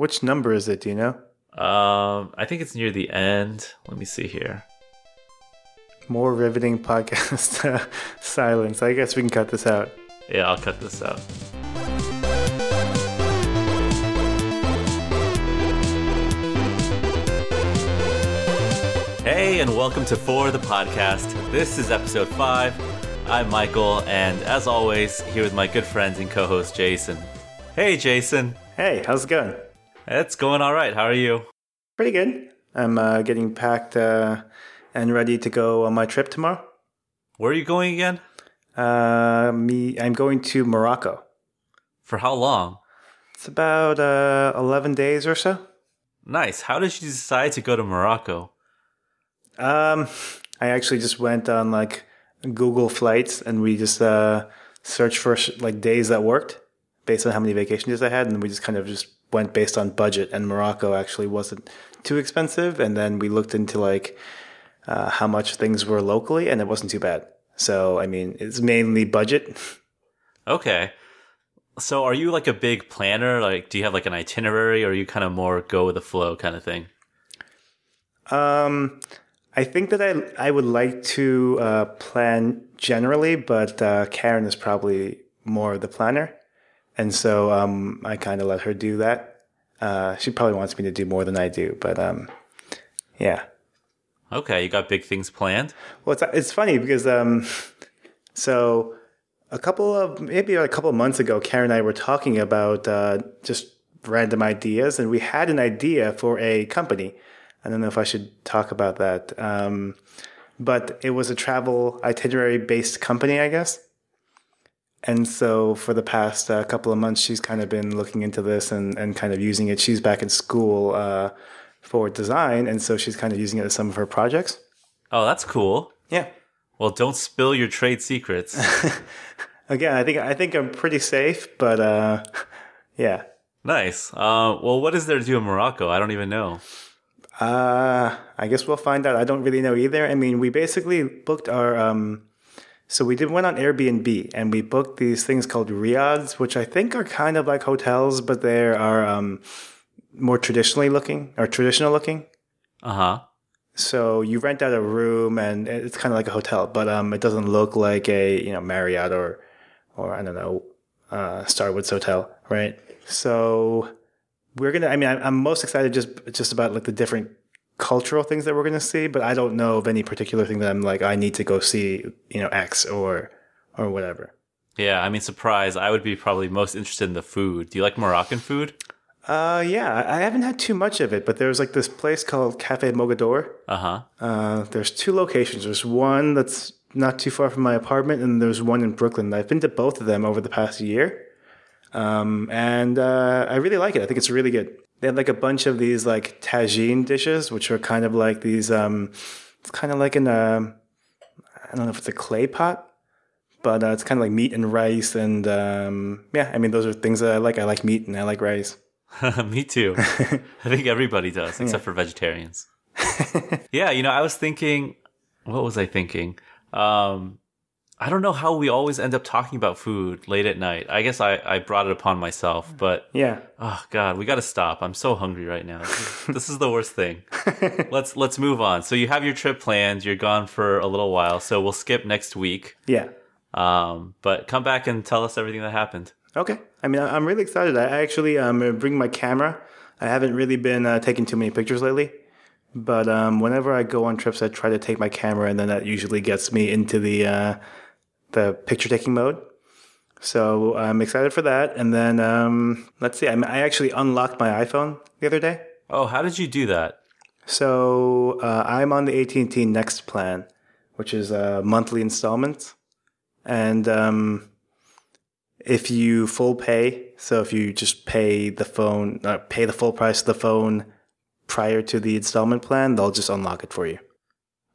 Which number is it? Do you know? Um, I think it's near the end. Let me see here. More riveting podcast silence. I guess we can cut this out. Yeah, I'll cut this out. Hey, and welcome to For the Podcast. This is episode five. I'm Michael, and as always, here with my good friend and co host Jason. Hey, Jason. Hey, how's it going? It's going all right. How are you? Pretty good. I'm uh, getting packed uh, and ready to go on my trip tomorrow. Where are you going again? Uh, me, I'm going to Morocco. For how long? It's about uh, 11 days or so. Nice. How did you decide to go to Morocco? Um, I actually just went on like Google flights and we just uh, searched for like days that worked based on how many vacation days I had, and we just kind of just went based on budget. And Morocco actually wasn't too expensive, and then we looked into like uh, how much things were locally, and it wasn't too bad. So I mean, it's mainly budget. Okay. So are you like a big planner? Like, do you have like an itinerary, or are you kind of more go with the flow kind of thing? Um, I think that I I would like to uh, plan generally, but uh, Karen is probably more the planner, and so um, I kind of let her do that. Uh, she probably wants me to do more than I do, but um, yeah. Okay, you got big things planned. Well, it's it's funny because um, so a couple of maybe a couple of months ago, Karen and I were talking about uh, just random ideas, and we had an idea for a company. I don't know if I should talk about that, um, but it was a travel itinerary based company, I guess. And so for the past uh, couple of months, she's kind of been looking into this and, and kind of using it. She's back in school uh, for design, and so she's kind of using it as some of her projects. Oh, that's cool. Yeah. Well, don't spill your trade secrets. Again, I think I think I'm pretty safe, but uh, yeah. nice. Uh, well, what is there to do in Morocco? I don't even know. Uh, I guess we'll find out. I don't really know either. I mean, we basically booked our um, so we did went on Airbnb and we booked these things called riads, which I think are kind of like hotels, but they are um, more traditionally looking or traditional looking. Uh huh. So you rent out a room and it's kind of like a hotel, but um, it doesn't look like a you know Marriott or or I don't know uh, Starwoods hotel, right? So we're gonna. I mean, I'm, I'm most excited just just about like the different cultural things that we're gonna see, but I don't know of any particular thing that I'm like I need to go see, you know, X or or whatever. Yeah, I mean, surprise. I would be probably most interested in the food. Do you like Moroccan food? Uh, yeah, I haven't had too much of it, but there's like this place called Cafe Mogador. Uh huh. Uh, there's two locations. There's one that's not too far from my apartment, and there's one in Brooklyn. I've been to both of them over the past year, um, and uh, I really like it. I think it's really good. They have like a bunch of these like tagine dishes, which are kind of like these. Um, it's kind of like in a, I don't know if it's a clay pot, but uh, it's kind of like meat and rice, and um, yeah, I mean those are things that I like. I like meat and I like rice. Me too. I think everybody does, except for vegetarians. yeah, you know, I was thinking, what was I thinking? Um, I don't know how we always end up talking about food late at night. I guess I, I brought it upon myself, but Yeah. oh god, we got to stop. I'm so hungry right now. This is, this is the worst thing. let's let's move on. So you have your trip planned. You're gone for a little while, so we'll skip next week. Yeah. Um, but come back and tell us everything that happened. Okay. I mean, I'm really excited. I actually um bring my camera. I haven't really been uh, taking too many pictures lately, but um, whenever I go on trips, I try to take my camera, and then that usually gets me into the uh, the picture taking mode. So I'm excited for that. And then um, let's see. I, I actually unlocked my iPhone the other day. Oh, how did you do that? So uh, I'm on the AT&T Next plan, which is a monthly installment, and um, if you full pay, so if you just pay the phone, uh, pay the full price of the phone prior to the installment plan, they'll just unlock it for you.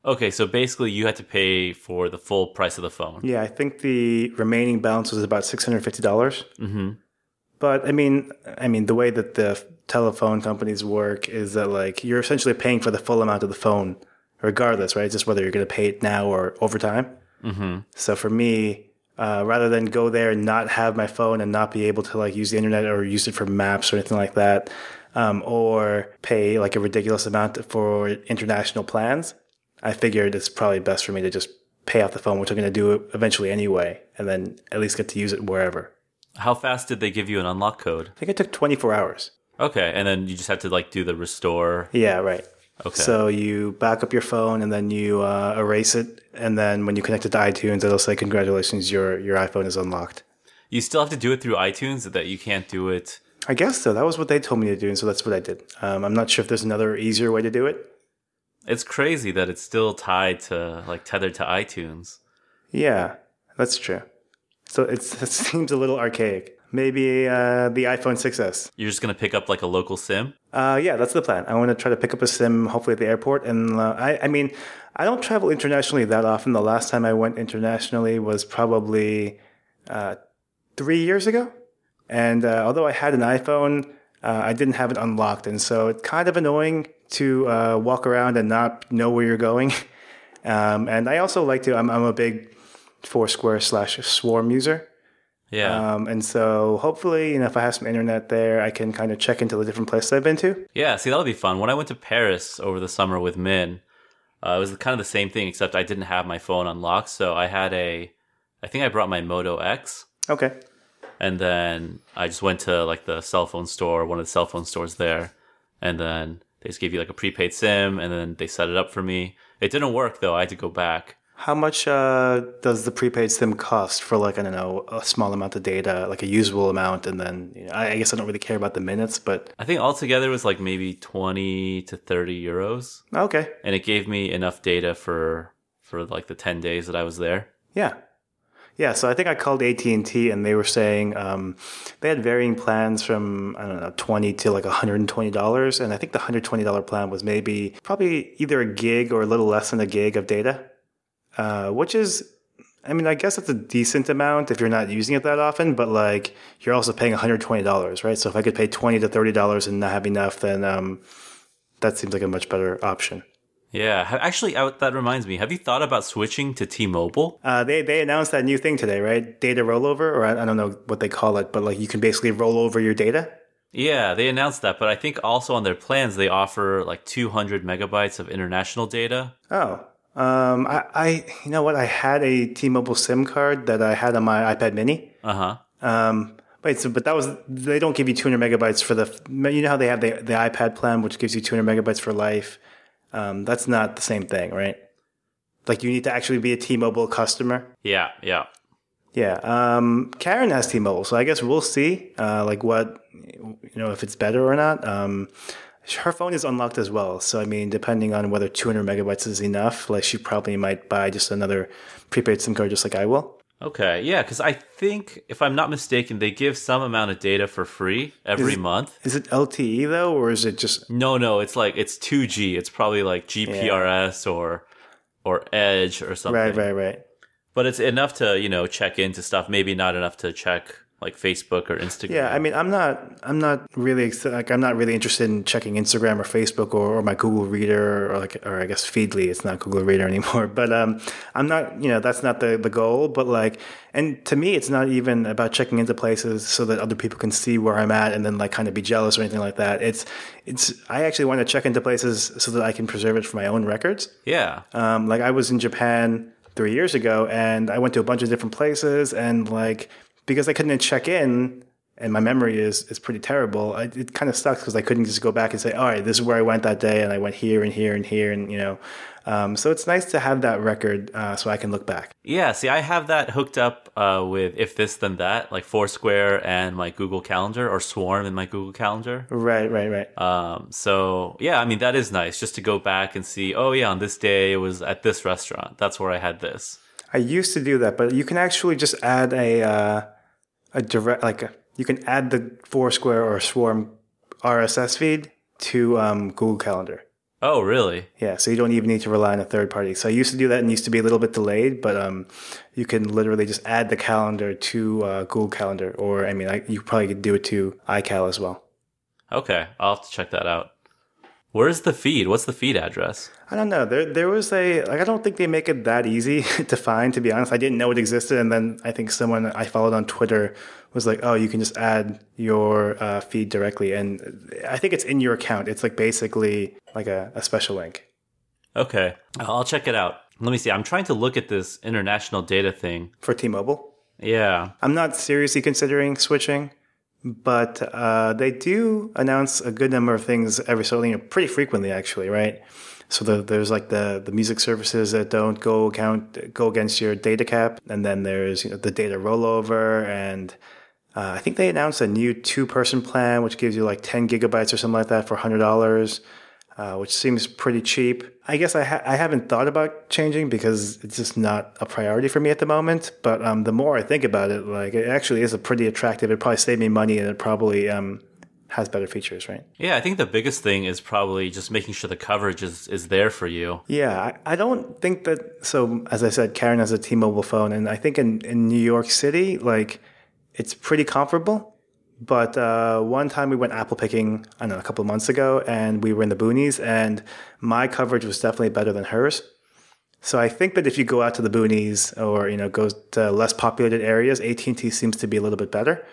Okay, so basically you had to pay for the full price of the phone. Yeah, I think the remaining balance was about six hundred fifty dollars. Mm-hmm. But I mean, I mean, the way that the telephone companies work is that like you're essentially paying for the full amount of the phone, regardless, right? Just whether you're going to pay it now or over time. Mm-hmm. So for me, uh, rather than go there and not have my phone and not be able to like use the internet or use it for maps or anything like that, um, or pay like a ridiculous amount for international plans, I figured it's probably best for me to just pay off the phone, which I'm going to do eventually anyway, and then at least get to use it wherever. How fast did they give you an unlock code? I think it took 24 hours. Okay, and then you just had to like do the restore. Yeah, right. Okay. So you back up your phone and then you uh, erase it, and then when you connect it to iTunes, it'll say congratulations, your your iPhone is unlocked. You still have to do it through iTunes. That you can't do it. I guess so. That was what they told me to do, and so that's what I did. Um, I'm not sure if there's another easier way to do it. It's crazy that it's still tied to like tethered to iTunes. Yeah, that's true. So it's, it seems a little archaic. Maybe uh, the iPhone 6s. You're just gonna pick up like a local SIM. Uh, yeah, that's the plan. I want to try to pick up a sim, hopefully at the airport. And uh, I, I mean, I don't travel internationally that often. The last time I went internationally was probably uh, three years ago. And uh, although I had an iPhone, uh, I didn't have it unlocked, and so it's kind of annoying to uh, walk around and not know where you're going. Um, and I also like to. I'm, I'm a big Foursquare slash Swarm user. Yeah. Um, and so hopefully, you know, if I have some internet there, I can kind of check into the different places I've been to. Yeah, see, that'll be fun. When I went to Paris over the summer with Min, uh, it was kind of the same thing, except I didn't have my phone unlocked. So I had a, I think I brought my Moto X, Okay. And then I just went to like the cell phone store, one of the cell phone stores there, and then they just gave you like a prepaid SIM, and then they set it up for me. It didn't work though. I had to go back. How much uh, does the prepaid SIM cost for like I don't know a small amount of data, like a usable amount, and then you know, I, guess I don't really care about the minutes, but I think altogether it was like maybe twenty to thirty euros, okay, and it gave me enough data for for like the ten days that I was there. yeah, yeah. So I think I called AT and T, and they were saying um, they had varying plans from I don't know twenty to like one hundred and twenty dollars, and I think the hundred twenty dollar plan was maybe probably either a gig or a little less than a gig of data, uh, which is. I mean, I guess it's a decent amount if you're not using it that often, but like you're also paying $120, right? So if I could pay 20 to $30 and not have enough, then um, that seems like a much better option. Yeah, actually, I, that reminds me. Have you thought about switching to T-Mobile? Uh, they they announced that new thing today, right? Data rollover, or I, I don't know what they call it, but like you can basically roll over your data. Yeah, they announced that, but I think also on their plans they offer like 200 megabytes of international data. Oh, um, I, I you know what? I had a T-Mobile SIM card that I had on my iPad Mini. Uh huh. Um, wait, so but that was they don't give you 200 megabytes for the you know how they have the the iPad plan which gives you 200 megabytes for life. Um, that's not the same thing, right? Like you need to actually be a T-Mobile customer. Yeah, yeah. Yeah. Um, Karen has T-Mobile, so I guess we'll see, uh, like what, you know, if it's better or not. Um, her phone is unlocked as well, so I mean, depending on whether 200 megabytes is enough, like she probably might buy just another prepaid SIM card, just like I will. Okay, yeah, because I think if I'm not mistaken, they give some amount of data for free every Is- month. Is it LTE though, or is it just? No, no, it's like it's 2G. It's probably like GPRS or or Edge or something. Right, right, right. But it's enough to you know check into stuff. Maybe not enough to check like Facebook or Instagram. Yeah, I mean, I'm not, I'm not really like, I'm not really interested in checking Instagram or Facebook or, or my Google Reader or like, or I guess Feedly. It's not Google Reader anymore, but um, I'm not, you know, that's not the the goal. But like, and to me, it's not even about checking into places so that other people can see where I'm at and then like kind of be jealous or anything like that. It's, it's, I actually want to check into places so that I can preserve it for my own records. yeah, Um, like I was in Japan three years ago, and I went to a bunch of different places, and like because I couldn't check in, and my memory is is pretty terrible. I, it kind of sucks because I couldn't just go back and say, all right, this is where I went that day, and I went here and here and here, and you know. Um, so it's nice to have that record uh, so I can look back. yeah. See, I have that hooked up uh, with if this then that, like Foursquare and my Google Calendar or Swarm in my Google Calendar. Right, right, right. Um, so yeah, I mean that is nice just to go back and see. Oh yeah, on this day it was at this restaurant. That's where I had this. I used to do that, but you can actually just add a uh, a direct like a, you can add the Foursquare or Swarm RSS feed to um, Google Calendar. Oh really? Yeah, so you don't even need to rely on a third party. So I used to do that and used to be a little bit delayed, but um, you can literally just add the calendar to uh, Google Calendar, or I mean, I, you probably could do it to iCal as well. Okay, I'll have to check that out. Where's the feed? What's the feed address? I don't know. There, there was a like. I don't think they make it that easy to find. To be honest, I didn't know it existed, and then I think someone I followed on Twitter was like, "Oh, you can just add your uh, feed directly," and I think it's in your account. It's like basically like a, a special link. Okay, I'll check it out. Let me see. I'm trying to look at this international data thing. for T-Mobile. Yeah. I'm not seriously considering switching, but uh, they do announce a good number of things every so you know, pretty frequently actually, right? So the, there's like the, the music services that don't go count go against your data cap, and then there's you know, the data rollover, and uh, I think they announced a new two person plan which gives you like 10 gigabytes or something like that for hundred dollars. Uh, which seems pretty cheap. I guess I, ha- I haven't thought about changing because it's just not a priority for me at the moment. But um, the more I think about it, like it actually is a pretty attractive. It probably saved me money and it probably um, has better features, right? Yeah, I think the biggest thing is probably just making sure the coverage is, is there for you. Yeah, I, I don't think that. So as I said, Karen has a T-Mobile phone, and I think in, in New York City, like it's pretty comparable. But uh, one time we went apple picking, I don't know, a couple of months ago, and we were in the boonies, and my coverage was definitely better than hers. So I think that if you go out to the boonies or you know go to less populated areas, AT and T seems to be a little bit better.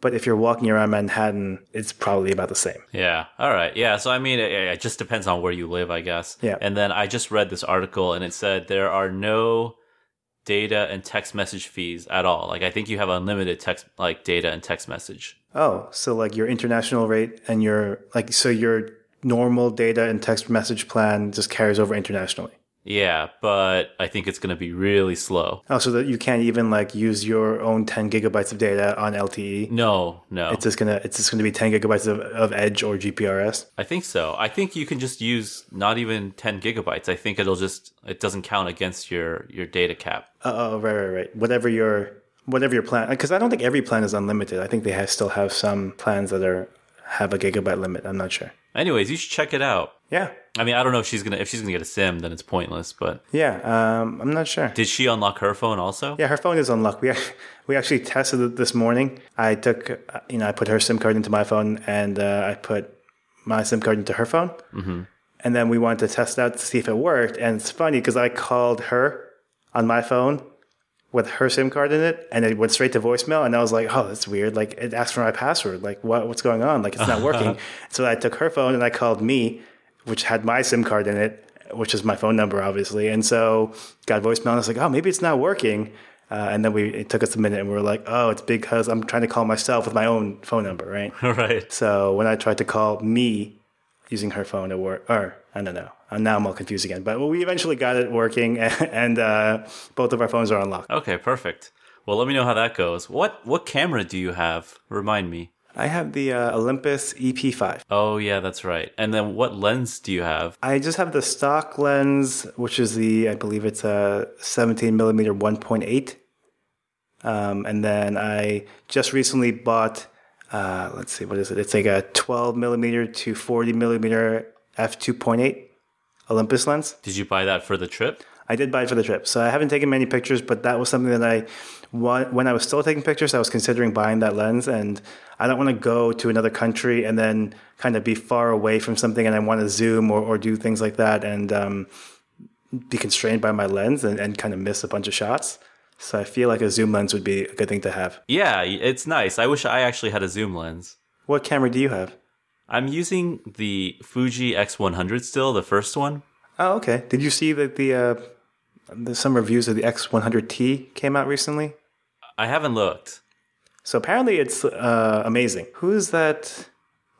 But if you're walking around Manhattan, it's probably about the same. Yeah. All right. Yeah. So, I mean, it, it just depends on where you live, I guess. Yeah. And then I just read this article and it said there are no data and text message fees at all. Like, I think you have unlimited text, like data and text message. Oh, so like your international rate and your like so your normal data and text message plan just carries over internationally. Yeah. But I think it's going to be really slow. Oh, so that you can't even like use your own 10 gigabytes of data on LTE. No, no. It's just gonna it's just gonna be 10 gigabytes of, of Edge or GPRS. I think so. I think you can just use not even 10 gigabytes. I think it'll just, it doesn't count against your, your data cap. Uh oh, right, right, right. Whatever your whatever your plan, because I don't think every plan is unlimited. I think they have, still have some plans that are have a gigabyte limit. I'm not sure. Anyways, you should check it out. Yeah, I mean, I don't know if she's gonna if she's gonna get a sim, then it's pointless. But yeah. Um, I'm not sure. did she unlock her phone also? Yeah, her phone is unlocked. We we actually tested it this morning. I took, uh, you know, I put her SIM card into my phone, and uh, I put my SIM card into her phone, mm-hmm. and then we wanted to test it out to see if it worked. And it's funny because I called her on my phone with her SIM card in it, and it went straight to voicemail. And I was like, "Oh, that's weird. Like, it asked for my password. Like, what what's going on? Like, it's not working." so I took her phone and I called me, which had my SIM card in it, which is my phone number, obviously. And so got voicemail. And I was like, "Oh, maybe it's not working." Uh, and then we it took us a minute, and we were like, "Oh, it's because I'm trying to call myself with my own phone number, right?" right. So when I tried to call me using her phone, it worked. Or I don't know. Uh, Now I'm all confused again. But we eventually got it working, and uh, both of our phones are unlocked. Okay, perfect. Well, let me know how that goes. What what camera do you have? Remind me. I have the uh, Olympus EP5. Oh yeah, that's right. And then what lens do you have? I just have the stock lens, which is the I believe it's a 17 millimeter 1.8. Um, and then I just recently bought. Uh, let's see, what is it? It's like a 12 millimeter to 40 millimeter f2.8 Olympus lens. Did you buy that for the trip? I did buy it for the trip, so I haven't taken many pictures, but that was something that I, when I was still taking pictures, I was considering buying that lens, and I don't want to go to another country and then kind of be far away from something, and I want to zoom or, or do things like that, and um, be constrained by my lens and, and kind of miss a bunch of shots. So I feel like a zoom lens would be a good thing to have. Yeah, it's nice. I wish I actually had a zoom lens. What camera do you have? I'm using the Fuji X100 still, the first one. Oh, okay. Did you see that the uh, the some reviews of the X100T came out recently? I haven't looked. So apparently it's uh, amazing. Who's that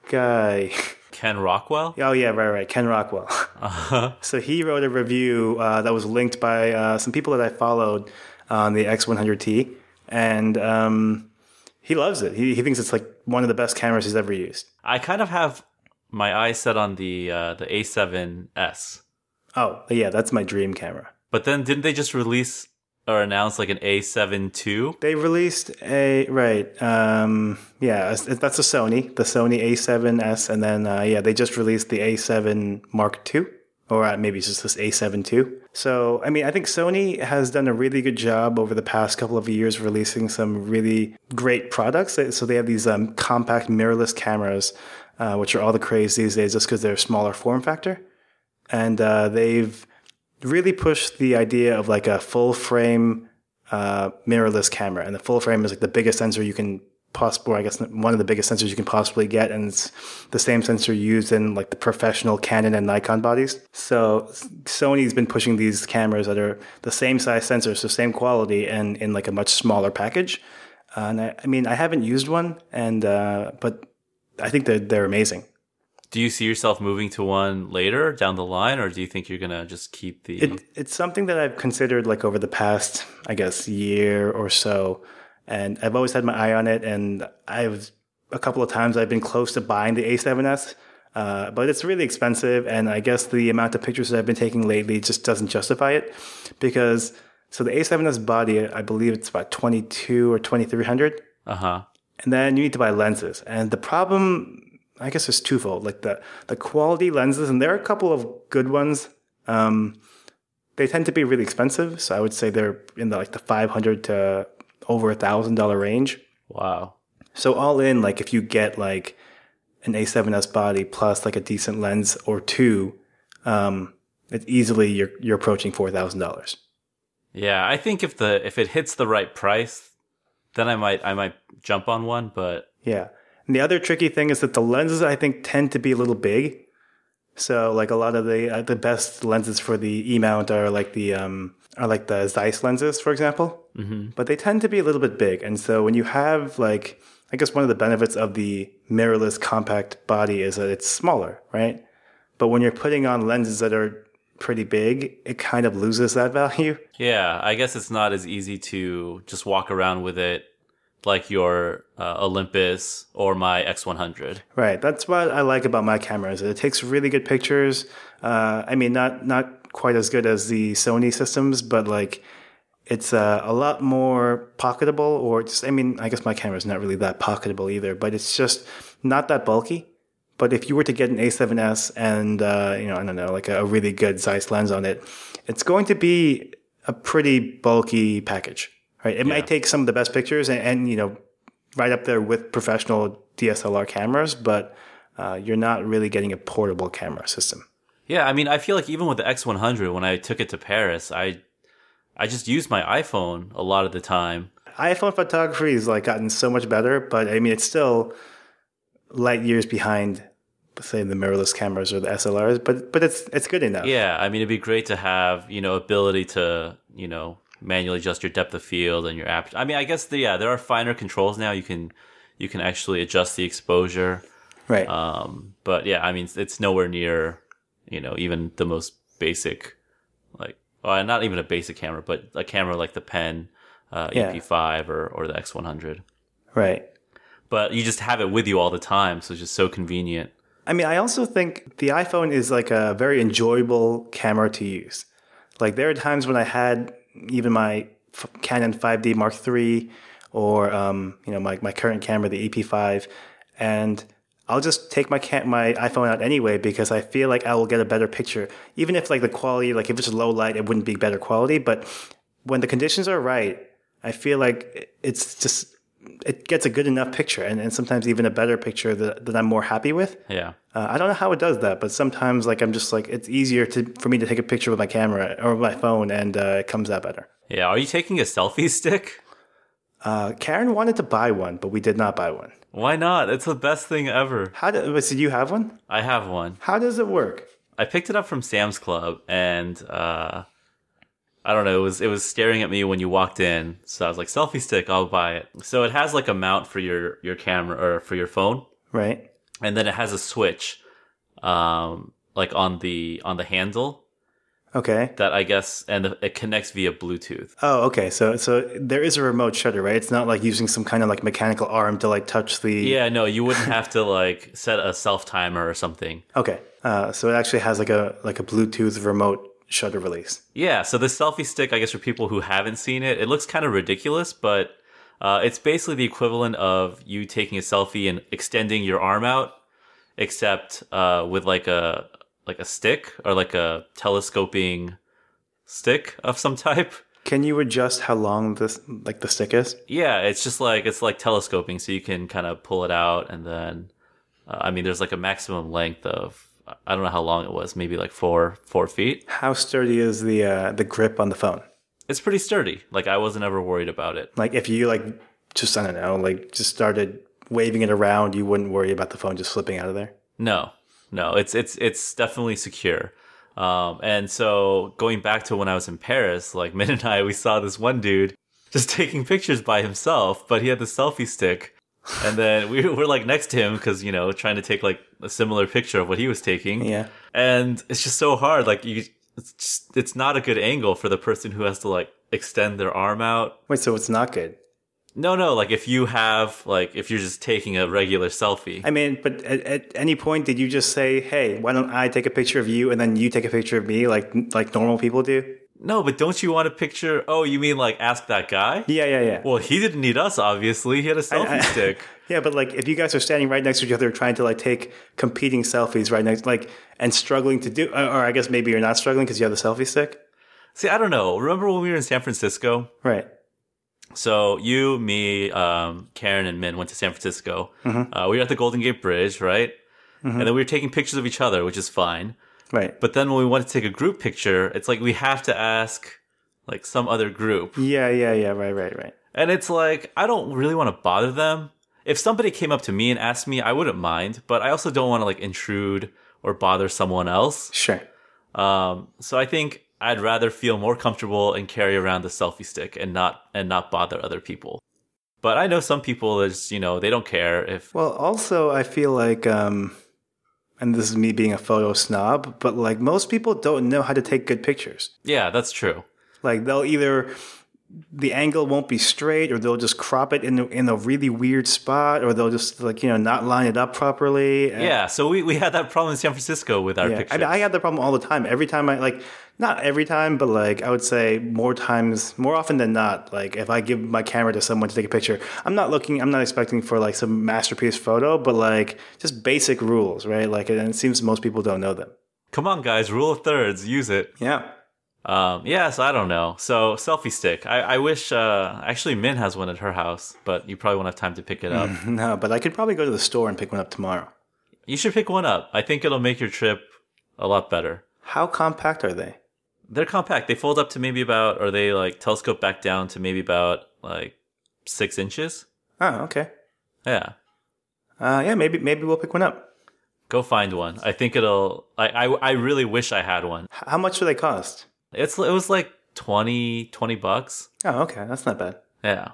guy? Ken Rockwell? Oh yeah, right, right. Ken Rockwell. So he wrote a review uh, that was linked by uh, some people that I followed on the X100T, and um, he loves it. He, he thinks it's like one of the best cameras he's ever used. I kind of have my eyes set on the uh, the A7S. Oh yeah, that's my dream camera. But then didn't they just release or announce like an A7 II? They released a right, um, yeah, that's a Sony, the Sony A7S, and then uh, yeah, they just released the A7 Mark II, or maybe it's just this A7 II. So I mean, I think Sony has done a really good job over the past couple of years releasing some really great products. So they have these um, compact mirrorless cameras. uh, which are all the craze these days, just because they're smaller form factor, and uh, they've really pushed the idea of like a full frame uh, mirrorless camera, and the full frame is like the biggest sensor you can possible, I guess one of the biggest sensors you can possibly get, and it's the same sensor used in like the professional Canon and Nikon bodies. So Sony's been pushing these cameras that are the same size sensors, so same quality, and in like a much smaller package. Uh, and I, I, mean, I haven't used one, and uh, but I think they're they're amazing. Do you see yourself moving to one later down the line, or do you think you're gonna just keep the? It, it's something that I've considered like over the past, I guess, year or so and I've always had my eye on it. And I've a couple of times I've been close to buying the A7S, uh, but it's really expensive, and I guess the amount of pictures that I've been taking lately just doesn't justify it because. So the A7S body, I believe it's about 22 or 2300. Uh huh. And then you need to buy lenses. And the problem, I guess, is twofold. Like the, the quality lenses, and there are a couple of good ones. Um, they tend to be really expensive. So I would say they're in the like the 500 to over a thousand dollar range. Wow. So all in, like if you get like an A7S body plus like a decent lens or two, um, it's easily you're you're approaching four thousand dollars. Yeah, I think if the if it hits the right price, then I might I might jump on one. But yeah, and the other tricky thing is that the lenses I think tend to be a little big. So like a lot of the uh, the best lenses for the E mount are like the um, are like the Zeiss lenses, for example, mm-hmm. but they tend to be a little bit big. And so when you have like, I guess one of the benefits of the mirrorless compact body is that it's smaller, right? But when you're putting on lenses that are pretty big, it kind of loses that value. Yeah, I guess it's not as easy to just walk around with it like your uh, Olympus or my X100. Right. That's what I like about my cameras. It takes really good pictures. Uh, I mean, not not quite as good as the Sony systems, but like it's uh, a lot more pocketable. Or just, I mean, I guess my camera is not really that pocketable either, but it's just not that bulky. But if you were to get an A7S and uh, you know, I don't know, like a, a really good Zeiss lens on it, it's going to be a pretty bulky package, right? It yeah. might take some of the best pictures and, and, you know, right up there with professional DSLR cameras, but uh, you're not really getting a portable camera system. Yeah, I mean, I feel like even with the X100, when I took it to Paris, I I just used my iPhone a lot of the time. iPhone photography has like gotten so much better, but I mean, it's still light years behind, say, the mirrorless cameras or the SLRs. But but it's it's good enough. Yeah, I mean, it'd be great to have you know ability to you know manually adjust your depth of field and your aperture. I mean, I guess the, yeah, there are finer controls now. You can you can actually adjust the exposure. Right. Um, but yeah, I mean, it's nowhere near you know, even the most basic, like, well, not even a basic camera, but a camera like the Pen uh, yeah. EP5 or, or the X100. Right. But you just have it with you all the time, so it's just so convenient. I mean, I also think the iPhone is like a very enjoyable camera to use. Like, there are times when I had even my Canon 5D Mark III or, um, you know, my, my current camera, the EP5, and I'll just take my my iPhone out anyway because I feel like I will get a better picture. Even if like the quality, like if it's low light, it wouldn't be better quality. But when the conditions are right, I feel like it's just it gets a good enough picture and, and sometimes even a better picture that, that I'm more happy with. Yeah. Uh, I don't know how it does that, but sometimes like I'm just like it's easier to for me to take a picture with my camera or my phone and uh, it comes out better. Yeah. Are you taking a selfie stick? Uh, Karen wanted to buy one, but we did not buy one. Why not? It's the best thing ever. How do, did you have one? I have one. How does it work? I picked it up from Sam's Club, and uh, I don't know. It was it was staring at me when you walked in, so I was like, "Selfie stick, I'll buy it." So it has like a mount for your your camera or for your phone, right? And then it has a switch, um, like on the on the handle, Okay. That I guess, and it connects via Bluetooth. Oh, okay. So, so there is a remote shutter, right? It's not like using some kind of like mechanical arm to like touch the. Yeah, no, you wouldn't have to like set a self timer or something. Okay. Uh, so it actually has like a like a Bluetooth remote shutter release. Yeah. So the selfie stick, I guess, for people who haven't seen it, it looks kind of ridiculous, but uh, it's basically the equivalent of you taking a selfie and extending your arm out, except uh, with like a like a stick or like a telescoping stick of some type. Can you adjust how long this like the stick is? Yeah, it's just like it's like telescoping, so you can kind of pull it out and then Uh, I mean, there's like a maximum length of I don't know how long it was, maybe like four four feet. How sturdy is the uh, the grip on the phone? It's pretty sturdy. Like I wasn't ever worried about it. Like if you like just I don't know, like just started waving it around, you wouldn't worry about the phone just slipping out of there. No, no, it's it's it's definitely secure. Um, and so going back to when I was in Paris, like Min and I, we saw this one dude just taking pictures by himself, but he had the selfie stick. And then we were like next to him because, you know, trying to take like a similar picture of what he was taking. Yeah. And it's just so hard. Like you, it's just, it's not a good angle for the person who has to like extend their arm out. Wait, so it's not good? No, no. Like if you have, like if you're just taking a regular selfie. I mean, but at, at any point, did you just say, "Hey, why don't I take a picture of you and then you take a picture of me, like like normal people do"? No, but don't you want a picture? Oh, you mean like ask that guy? Yeah, yeah, yeah. Well, he didn't need us, obviously. He had a selfie I- stick. Yeah, but like if you guys are standing right next to each other trying to like take competing selfies right next, like and struggling to do, or or I guess maybe you're not struggling because you have the selfie stick, See, I don't know. Remember when we were in San Francisco? right? So you, me, um, Karen, and Min went to San Francisco. Uh, we were at the Golden Gate Bridge, right? And then we were taking pictures of each other, which is fine. Right. But then when we want to take a group picture, it's like we have to ask like some other group. Yeah, yeah, yeah. Right, right, right. And it's like, I don't really want to bother them. If somebody came up to me and asked me, I wouldn't mind, but I also don't want to like intrude or bother someone else. Sure. Um, so I think I'd rather feel more comfortable and carry around the selfie stick and not and not bother other people. But I know some people is you know they don't care if Well, also, I feel like, um, and this is me being a photo snob, but like most people don't know how to take good pictures. yeah that's true. Like they'll either the angle won't be straight, or they'll just crop it in a, in a really weird spot, or they'll just like you know not line it up properly. And- Yeah, so we, we had that problem in San Francisco with our Yeah, I, pictures. mean, I had the problem all the time. Every time I like, not every time, but like I would say more times, more often than not. Like if I give my camera to someone to take a picture, I'm not looking, I'm not expecting for like some masterpiece photo, but like just basic rules, right? Like, and it seems most people don't know them. Come on, guys, rule of thirds, use it. Yeah. Um, yeah, so I don't know. So selfie stick. I, I wish. Uh, actually, Min has one at her house, but you probably won't have time to pick it up. No, but I could probably go to the store and pick one up tomorrow. You should pick one up. I think it'll make your trip a lot better. How compact are they? They're compact. They fold up to maybe about, or they like telescope back down to maybe about like six inches. Oh, okay. Yeah. Uh, yeah, maybe maybe we'll pick one up. Go find one. I think it'll. I, I I really wish I had one. How much do they cost? It's it was like 20, 20 bucks. Oh, okay, that's not bad. Yeah.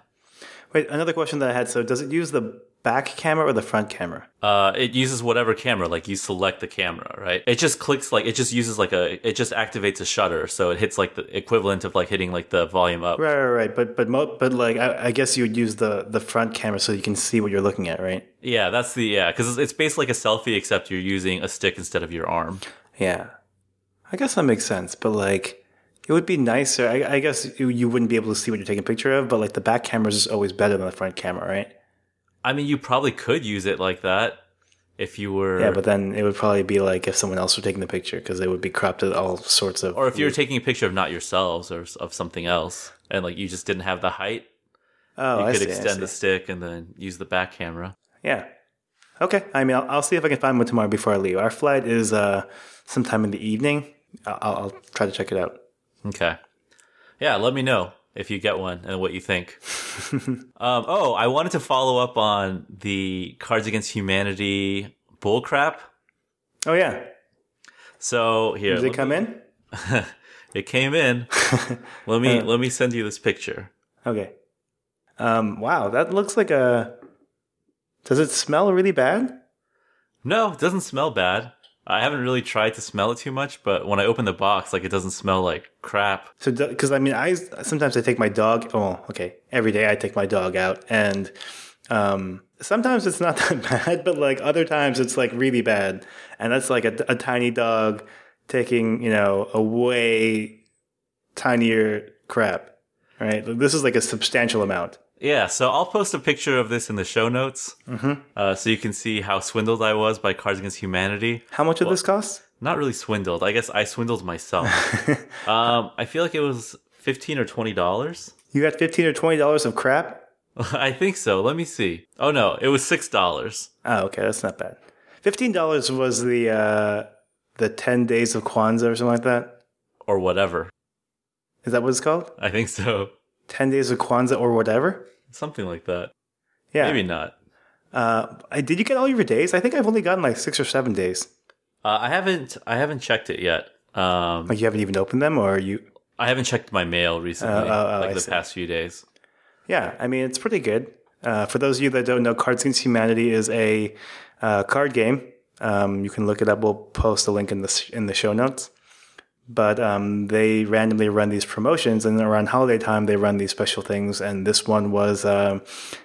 Wait, another question that I had. So, does it use the back camera or the front camera? Uh, it uses whatever camera. Like you select the camera, right? It just clicks like it just uses like a. It just activates a shutter, so it hits like the equivalent of like hitting like the volume up. Right, right, right. But but mo- but like I, I guess you would use the the front camera so you can see what you're looking at, right? Yeah, that's the yeah, because it's, it's basically like a selfie except you're using a stick instead of your arm. Yeah, I guess that makes sense. But like, it would be nicer. I, I guess you, wouldn't be able to see what you're taking a picture of. But like, the back camera is always better than the front camera, right? I mean, you probably could use it like that if you were, Yeah, but then it would probably be like if someone else were taking the picture because it would be cropped at all sorts of. or if you were taking a picture of not yourselves or of something else, and like you just didn't have the height, oh, you I could see, extend the stick and then use the back camera. Yeah. Okay. I mean, I'll, I'll see if I can find one tomorrow before I leave. Our flight is uh sometime in the evening. I'll I'll try to check it out. Okay. Yeah, let me know if you get one and what you think. um, oh, I wanted to follow up on the Cards Against Humanity bullcrap. Oh yeah. So here, Did it come me- in? it came in. let me let me send you this picture. Okay. Um. Wow. That looks like a. Does it smell really bad? No, it doesn't smell bad. I haven't really tried to smell it too much, but when I open the box, like it doesn't smell like crap. So, because I mean, I sometimes I take my dog. Oh, okay. Every day I take my dog out, and um, sometimes it's not that bad, but like other times it's like really bad, and that's like a, a tiny dog taking you know a way tinier crap. Right. This is like a substantial amount. Yeah, so I'll post a picture of this in the show notes, mm-hmm. uh, so you can see how swindled I was by Cards Against Humanity. How much did this cost? Not really swindled. I guess I swindled myself. um, I feel like it was fifteen or twenty dollars. You got fifteen or twenty dollars of crap. I think so. Let me see. Oh no, it was six dollars. Oh, okay, that's not bad. Fifteen dollars was the uh, the ten days of Kwanzaa or something like that. or whatever. Is that what it's called? I think so. Ten days of Kwanzaa or whatever. Something like that. Yeah. Maybe not. Uh, did you get all your days? I think I've only gotten like six or seven days. Uh, I haven't. I haven't checked it yet. Um, Like you haven't even opened them, or you? I haven't checked my mail recently, Oh, oh, oh, like I the see. past few days. Yeah, I mean it's pretty good. Uh, for those of you that don't know, Cards Against Humanity is a uh, card game. Um, you can look it up. We'll post a link in the in the show notes. But um, they randomly run these promotions, and around holiday time, they run these special things. And this one was, um,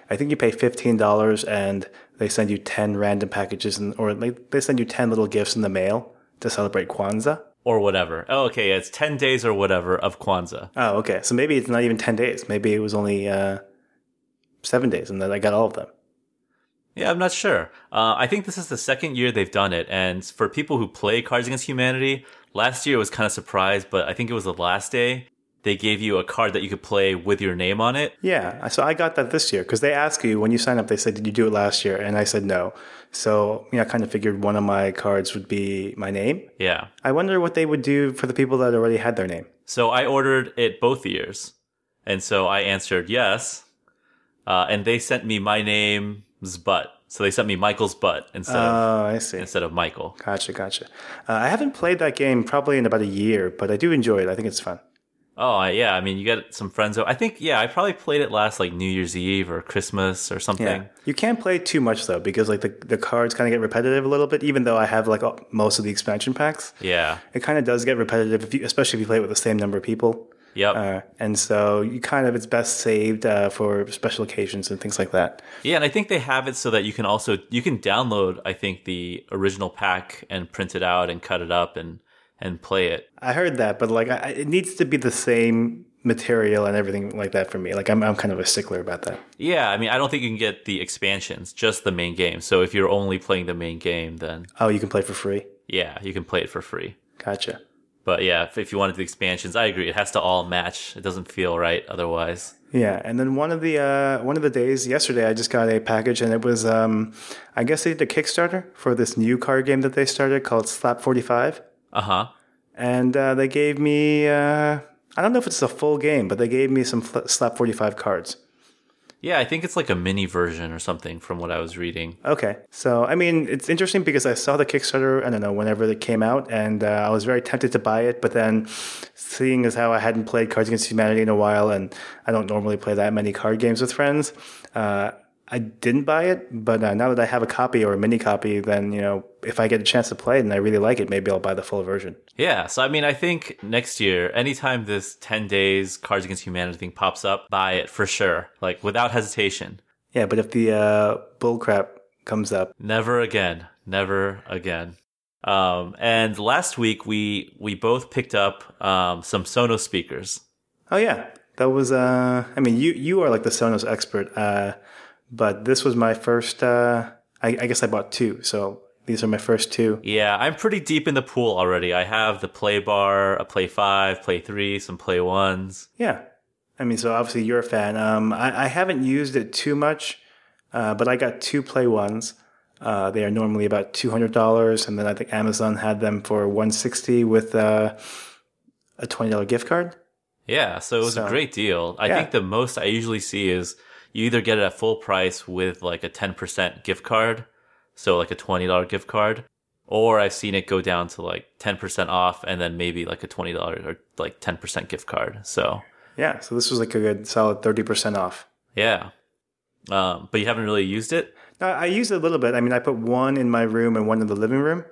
I think you pay fifteen dollars, and they send you ten random packages, and, or like they send you ten little gifts in the mail to celebrate Kwanzaa. Or whatever. Oh, okay. Yeah, it's 10 days or whatever of Kwanzaa. Oh, okay. So maybe it's not even ten days. Maybe it was only uh, seven days, and then I got all of them. Yeah, I'm not sure. Uh, I think this is the second year they've done it. And for people who play Cards Against Humanity, last year was kind of surprised, but I think it was the last day. They gave you a card that you could play with your name on it. Yeah, so I got that this year because they ask you when you sign up. They said, "Did you do it last year?" And I said no. So you know, I kind of figured one of my cards would be my name. Yeah. I wonder what they would do for the people that already had their name. So I ordered it both years. And so I answered yes. Uh, and they sent me my name's butt. So they sent me Michael's butt instead of Oh, I see. instead of Michael. Gotcha, gotcha. Uh, I haven't played that game probably in about a year, but I do enjoy it. I think it's fun. Oh yeah, I mean you got some friends. I think yeah, I probably played it last like New Year's Eve or Christmas or something. Yeah, you can't play too much though because like the the cards kind of get repetitive a little bit. Even though I have like all- most of the expansion packs, Yeah. it kind of does get repetitive, if you, especially if you play it with the same number of people. Yep. Uh, and so you kind of it's best saved uh, for special occasions and things like that. Yeah, and I think they have it so that you can also you can download I think the original pack and print it out and cut it up and and play it. I heard that, but like I, it needs to be the same material and everything like that for me. Like I'm I'm kind of a stickler about that. Yeah, I mean I don't think you can get the expansions, just the main game. So if you're only playing the main game then Oh, you can play for free. yeah, you can play it for free. Gotcha. But yeah, if, if you wanted the expansions, I agree. It has to all match. It doesn't feel right otherwise. Yeah, and then one of the uh, one of the days yesterday, I just got a package, and it was um, I guess they did a Kickstarter for this new card game that they started called Slap Forty Five, Uh huh. and uh, they gave me uh, I don't know if it's a full game, but they gave me some Slap Forty Five cards. Yeah, I think it's like a mini version or something from what I was reading. Okay, so I mean, it's interesting because I saw the Kickstarter. I don't know whenever it came out, and uh, I was very tempted to buy it. But then, seeing as how I hadn't played Cards Against Humanity in a while, and I don't normally play that many card games with friends, uh, I didn't buy it. But uh, now that I have a copy or a mini copy, then you know, if I get a chance to play it and I really like it, maybe I'll buy the full version. Yeah, so I mean, I think next year, anytime this 10 days Cards Against Humanity thing pops up, buy it for sure. Like, without hesitation. Yeah, but if the uh, bullcrap comes up, Never again. Never again. Um, and last week, we, we both picked up um, some Sonos speakers. Oh yeah, that was. Uh, I mean, you you are like the Sonos expert, uh, but this was my first. Uh, I, I guess I bought two, so these are my first two. Yeah, I'm pretty deep in the pool already. I have the Play Bar, a Play 5, Play 3, some Play 1s. Yeah, I mean, so obviously you're a fan. Um, I, I haven't used it too much, uh, but I got two Play Ones. Uh, they are normally about two hundred dollars, and then I think Amazon had them for one sixty with uh, a twenty dollar gift card. Yeah, so it was a great deal. I Yeah. think the most I usually see is you either get it at full price with like a 10% gift card, so like a $20 gift card, or I've seen it go down to like 10% off and then maybe like a $20 or like 10% gift card. So, Yeah, so this was like a good solid thirty percent off. yeah. Um, but you haven't really used it? No, I use it a little bit. I mean, I put one in my room and one in the living room,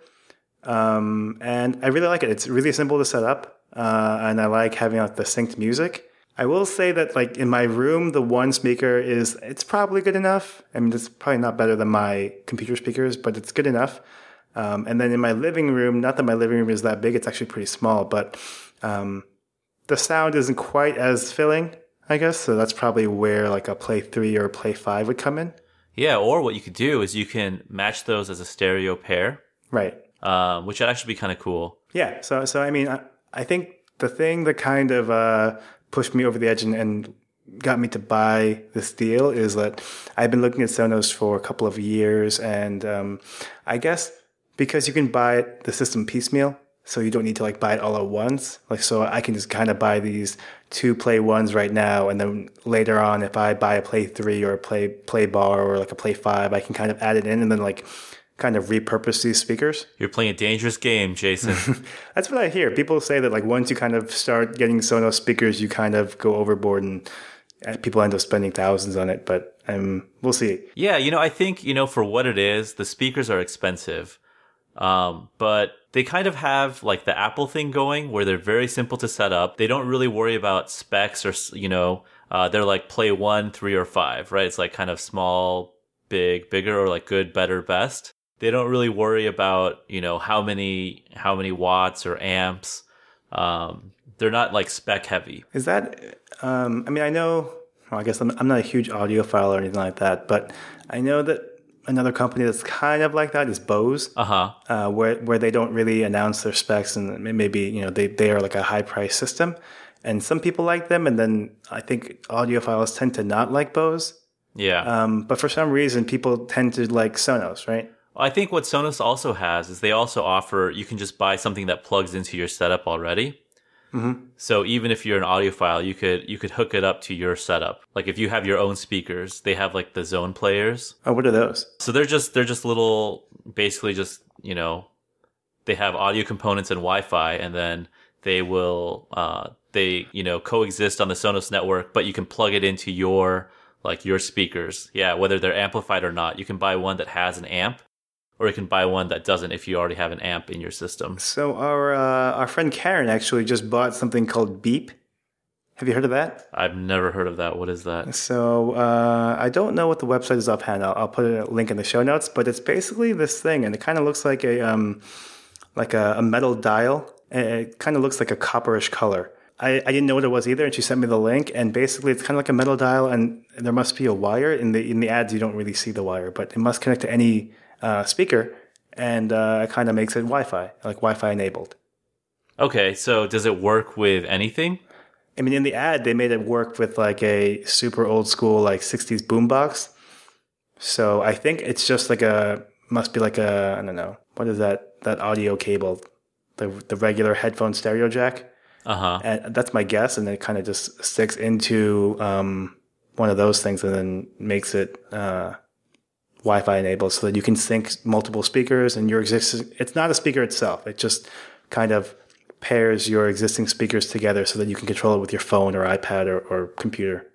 um, and I really like it. It's really simple to set up, uh, and I like having like the synced music. I will say that, like in my room, the one speaker is it's probably good enough. I mean, it's probably not better than my computer speakers, but it's good enough. Um, and then in my living room, not that my living room is that big; it's actually pretty small, but um, the sound isn't quite as filling, I guess. So that's probably where like a Play Three or a Play Five would come in. Yeah, or what you could do is you can match those as a stereo pair, Right. um, which would actually be kind of cool. Yeah. So, so I mean, I, I think the thing that kind of uh, pushed me over the edge and, and got me to buy this deal is that I've been looking at Sonos for a couple of years, and um, I guess because you can buy the system piecemeal, so you don't need to like buy it all at once. Like so, I can just kind of buy these two play ones right now, and then later on, if I buy a play three or a play play bar or like a play five, I can kind of add it in and then like kind of repurpose these speakers. You're playing a dangerous game, Jason. That's what I hear. People say that like once you kind of start getting Sonos speakers, you kind of go overboard and people end up spending thousands on it. But um, we'll see. yeah, you know, I think, you know, for what it is, the speakers are expensive. Um, but they kind of have like the Apple thing going where they're very simple to set up. They don't really worry about specs or, you know, uh, they're like play one, three, or five, right? It's like kind of small, big, bigger, or like good, better, best. They don't really worry about, you know, how many, how many watts or amps. Um, they're not like spec heavy. Is that? Um, I mean, I know. Well, I guess I'm, I'm not a huge audiophile or anything like that, but I know that another company that's kind of like that is Bose, Uh huh. uh, where where they don't really announce their specs and maybe you know they they are like a high price system, and some people like them, and then I think audiophiles tend to not like Bose. Yeah. Um, but for some reason, people tend to like Sonos, right? I think what Sonos also has is they also offer you can just buy something that plugs into your setup already. Mm-hmm. So even if you're an audiophile, you could you could hook it up to your setup. Like if you have your own speakers, they have like the zone players. Oh, what are those? So they're just they're just little basically just, you know, they have audio components and Wi-Fi and then they will uh they, you know, coexist on the Sonos network, but you can plug it into your like your speakers. Yeah, whether they're amplified or not. You can buy one that has an amp or you can buy one that doesn't if you already have an amp in your system. So our uh, our friend Karen actually just bought something called Beep. Have you heard of that? I've never heard of that. What is that? So uh, I don't know what the website is offhand. I'll, I'll put a link in the show notes, but it's basically this thing, and it kind of looks like a um, like a, a metal dial. It kind of looks like a copperish color. I, I didn't know what it was either, and she sent me the link. And basically, it's kind of like a metal dial, and there must be a wire in the in the ads. You don't really see the wire, but it must connect to any uh, speaker, and uh, it kind of makes it Wi-Fi, like Wi-Fi enabled. Okay, so does it work with anything? I mean, in the ad, they made it work with like a super old school, like 60s boombox. So I think it's just like a, must be like a, I don't know, what is that, that audio cable, the, the regular headphone stereo jack. Uh huh. And that's my guess. And it kind of just sticks into um, one of those things and then makes it uh, Wi Fi enabled so that you can sync multiple speakers and your existing, it's not a speaker itself. It just kind of pairs your existing speakers together so that you can control it with your phone or iPad or, or computer.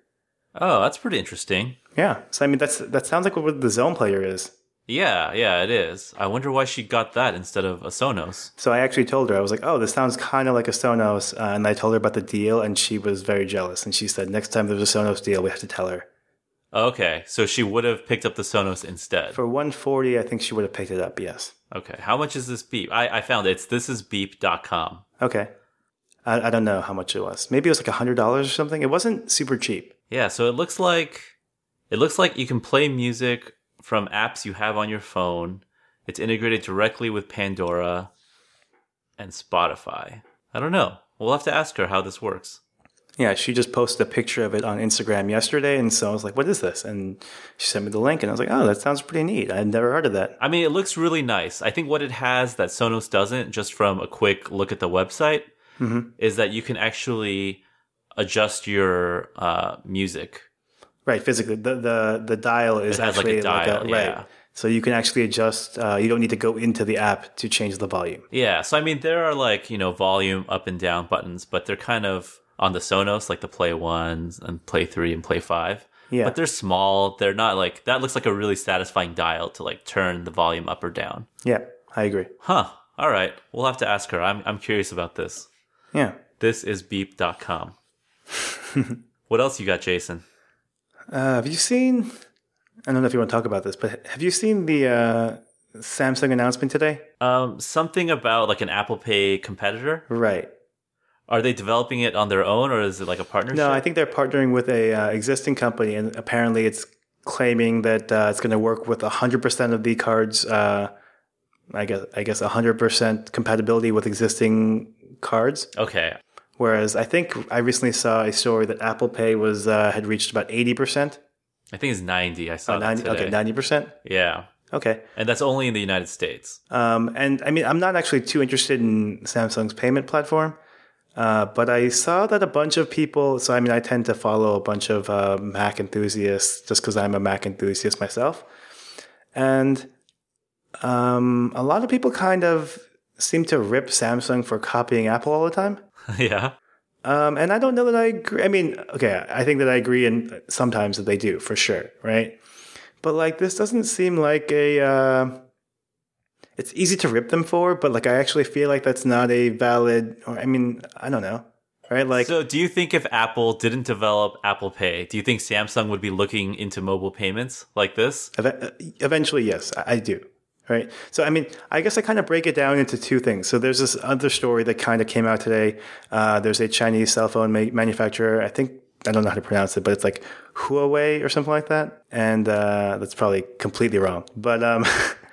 Oh, that's pretty interesting. Yeah. So I mean that's that sounds like what the zone player is. Yeah, yeah, it is. I wonder why she got that instead of a Sonos. So I actually told her I was like, "Oh, this sounds kind of like a Sonos," uh, and I told her about the deal, and she was very jealous. And she said, "Next time there's a Sonos deal, we have to tell her." Okay, so she would have picked up the Sonos instead. For 140, I think she would have picked it up. Yes. Okay, how much is this beep? I, I found it. It's thisisbeep.com. Okay. I, I don't know how much it was. Maybe it was like a hundred dollars or something. It wasn't super cheap. Yeah, so it looks like it looks like you can play music from apps you have on your phone. It's integrated directly with Pandora and Spotify. I don't know. We'll have to ask her how this works. Yeah, she just posted a picture of it on Instagram yesterday, and so I was like, "What is this?" And she sent me the link, and I was like, "Oh, that sounds pretty neat. I'd never heard of that." I mean, it looks really nice. I think what it has that Sonos doesn't, just from a quick look at the website, is that you can actually adjust your uh, music. Right, physically, the the the dial is has like a actually dial, right. yeah. So you can actually adjust. Uh, you don't need to go into the app to change the volume. Yeah, so I mean, there are like, you know, volume up and down buttons, but they're kind of on the Sonos, like the Play 1s and Play 3 and Play 5. Yeah. But they're small. They're not like, that looks like a really satisfying dial to like turn the volume up or down. Yeah, I agree. Huh. All right. We'll have to ask her. I'm, I'm curious about this. Yeah. This is beep.com. what else you got, Jason? Uh, have you seen? I don't know if you want to talk about this, but have you seen the uh, Samsung announcement today? Um, something about like an Apple Pay competitor. Right. Are they developing it on their own or is it like a partnership? No, I think they're partnering with a uh, existing company, and apparently it's claiming that uh, it's going to work with 100% of the cards. Uh, I guess I guess 100% compatibility with existing cards. okay. Whereas I think I recently saw a story that Apple Pay was uh, had reached about 80%. I think it's 90. I saw that 90, today. okay, 90%. Yeah. Okay. and that's only in the United States. Um, and I mean, I'm not actually too interested in Samsung's payment platform, uh, but I saw that a bunch of people. So I mean, I tend to follow a bunch of uh, Mac enthusiasts just because I'm a Mac enthusiast myself, and um, a lot of people kind of seem to rip Samsung for copying Apple all the time. yeah. Um, and I don't know that I agree. I mean, okay, I think that I agree, and sometimes that they do for sure, right? But like, this doesn't seem like a. Uh, it's easy to rip them for, but like, I actually feel like that's not a valid. Or I mean, I don't know, right? Like, So, do you think if Apple didn't develop Apple Pay, do you think Samsung would be looking into mobile payments like this? Ev- eventually, yes, I, I do. Right. So, I mean, I guess I kind of break it down into two things. So, there's this other story that kind of came out today. Uh, there's a Chinese cell phone ma- manufacturer. I think, I don't know how to pronounce it, but it's like Huawei or something like that. And uh, that's probably completely wrong. But, um,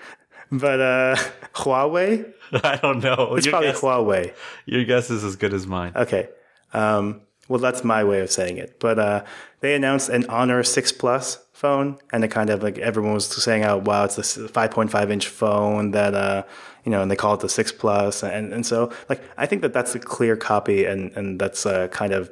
but uh, Huawei? I don't know. It's Your probably guess, Huawei. your guess is as good as mine. Okay. Um, well, that's my way of saying it. But uh, they announced an Honor 6 Plus phone, and it kind of like everyone was saying, "Oh, wow, it's a 5.5 inch phone that uh, you know," and they call it the 6 Plus, and and so like I think that that's a clear copy, and and that's uh, kind of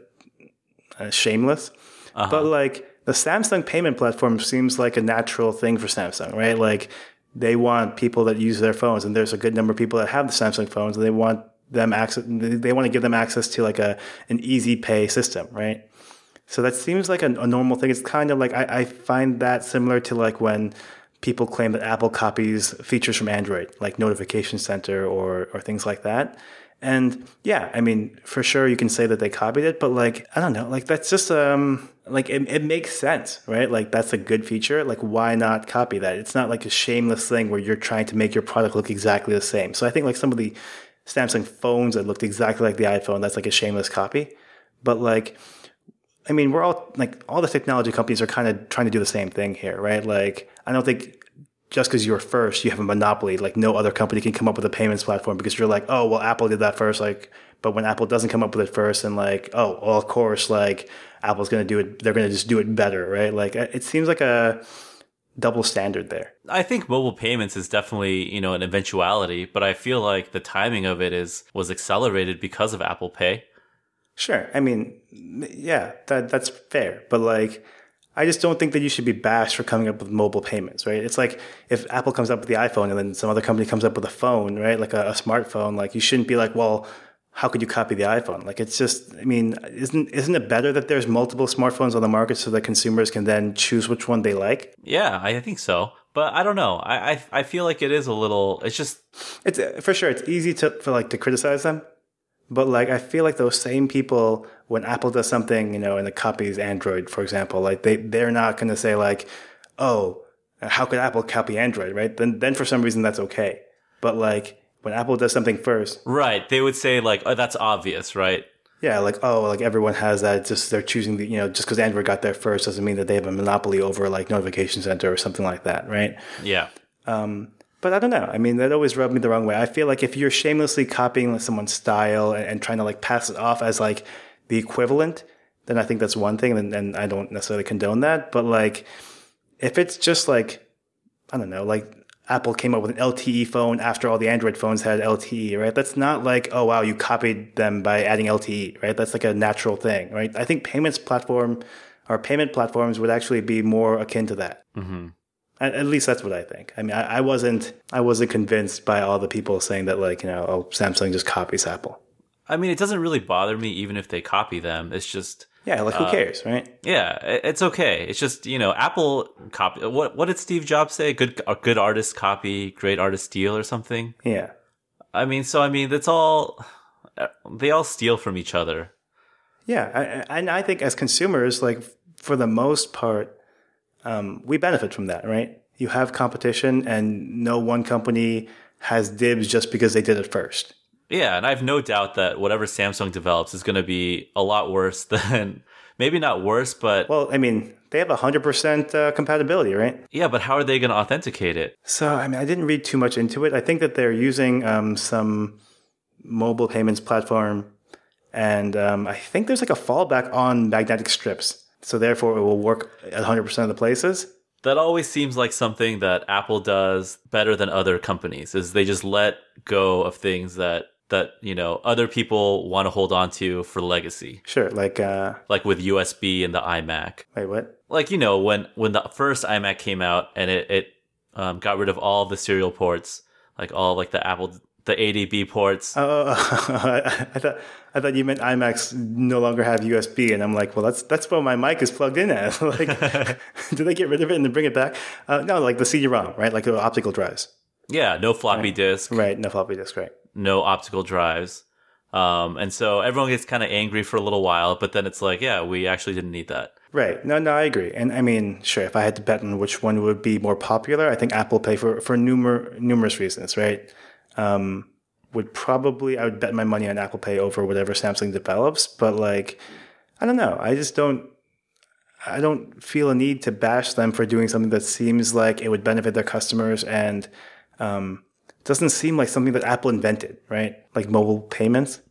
uh, shameless. But like the Samsung payment platform seems like a natural thing for Samsung, right? Like they want people that use their phones, and there's a good number of people that have the Samsung phones, and they want them access. They want to give them access to like a an easy pay system, right? So that seems like a, a normal thing. It's kind of like I, I find that similar to like when people claim that Apple copies features from Android, like Notification Center or or things like that. And yeah, I mean, for sure you can say that they copied it, but like I don't know, like that's just um like it, it makes sense, right? Like that's a good feature. Like why not copy that? It's not like a shameless thing where you're trying to make your product look exactly the same. So I think like some of the Samsung phones that looked exactly like the iPhone, that's like a shameless copy. But like I mean, we're all like all the technology companies are kind of trying to do the same thing here, right? Like, I don't think just because you're first, you have a monopoly. Like, no other company can come up with a payments platform because you're like, oh, well, Apple did that first. Like, but when Apple doesn't come up with it first, and like, oh, well, of course, like Apple's going to do it. They're going to just do it better, right? Like, uh, it seems like a double standard there. I think mobile payments is definitely, you know, an eventuality, but I feel like the timing of it is was accelerated because of Apple Pay. Sure. I mean, yeah, that that's fair. But like, I just don't think that you should be bashed for coming up with mobile payments, right? It's like if Apple comes up with the iPhone and then some other company comes up with a phone, right? Like a, a smartphone, like you shouldn't be like, well, how could you copy the iPhone? Like it's just, I mean, isn't isn't it better that there's multiple smartphones on the market so that consumers can then choose which one they like? Yeah, I think so. But I don't know. I, I I feel like it is a little. It's just It's for sure. It's easy to for like to criticize them, but like I feel like those same people when Apple does something, you know, and it copies Android, for example, like they they're not going to say like, oh, how could Apple copy Android, right? Then then for some reason that's okay. But like when Apple does something first, right. They would say like, oh, that's obvious, right? yeah, like oh, like everyone has that. Just they're choosing the you know just because Android got there first doesn't mean that they have a monopoly over like Notification Center or something like that, right? Yeah. Um, But I don't know. I mean, that always rubbed me the wrong way. I feel like if you're shamelessly copying someone's style and, and trying to like pass it off as like the equivalent, then I think that's one thing, and, and I don't necessarily condone that. But like, if it's just like, I don't know, like Apple came up with an LTE phone after all the Android phones had LTE, right? That's not like, oh wow, you copied them by adding LTE, right? That's like a natural thing, right? I think payments platform or payment platforms would actually be more akin to that. At, at least that's what I think. I mean, I, I wasn't, I wasn't convinced by all the people saying that, like, you know, oh, Samsung just copies Apple. I mean, it doesn't really bother me even if they copy them. It's just Yeah, like who uh, cares, right? Yeah, it's okay. It's just you know, Apple copy. What what did Steve Jobs say? Good a good artist copy, great artist steal, or something. Yeah, I mean, so I mean, that's all. Uh, they all steal from each other. yeah, I, and I think as consumers, like for the most part, um, we benefit from that, right? You have competition, and no one company has dibs just because they did it first. Yeah, and I have no doubt that whatever Samsung develops is going to be a lot worse than maybe not worse, but Well, I mean, they have hundred percent uh, compatibility, right? yeah. But how are they going to authenticate it? So, I mean, I didn't read too much into it. I think that they're using um, some mobile payments platform, and um, I think there's like a fallback on magnetic strips. So, therefore, it will work at 100% of the places. that always seems like something that Apple does better than other companies is they just let go of things that that you know other people want to hold on to for legacy Sure, like uh, like with USB and the iMac wait, what? like you know when when the first iMac came out and it it um, got rid of all the serial ports like all like the Apple the ADB ports Oh, I, thought I thought you meant iMacs no longer have USB, and I'm like, well, that's that's what my mic is plugged in at. like, do they get rid of it and then bring it back? Uh, no, like the CD-ROM, right? Like the optical drives, yeah no floppy disk right? No floppy disk, right? no optical drives um, and so everyone gets kind of angry for a little while but then it's like yeah we actually didn't need that Right. No, no, I agree. And I mean, sure, if I had to bet on which one would be more popular, I think Apple Pay for for numer- numerous reasons, right? Um, would probably I would bet my money on Apple Pay over whatever Samsung develops, but like I don't know. I just don't I don't feel a need to bash them for doing something that seems like it would benefit their customers and um, doesn't seem like something that Apple invented, right? Like mobile payments.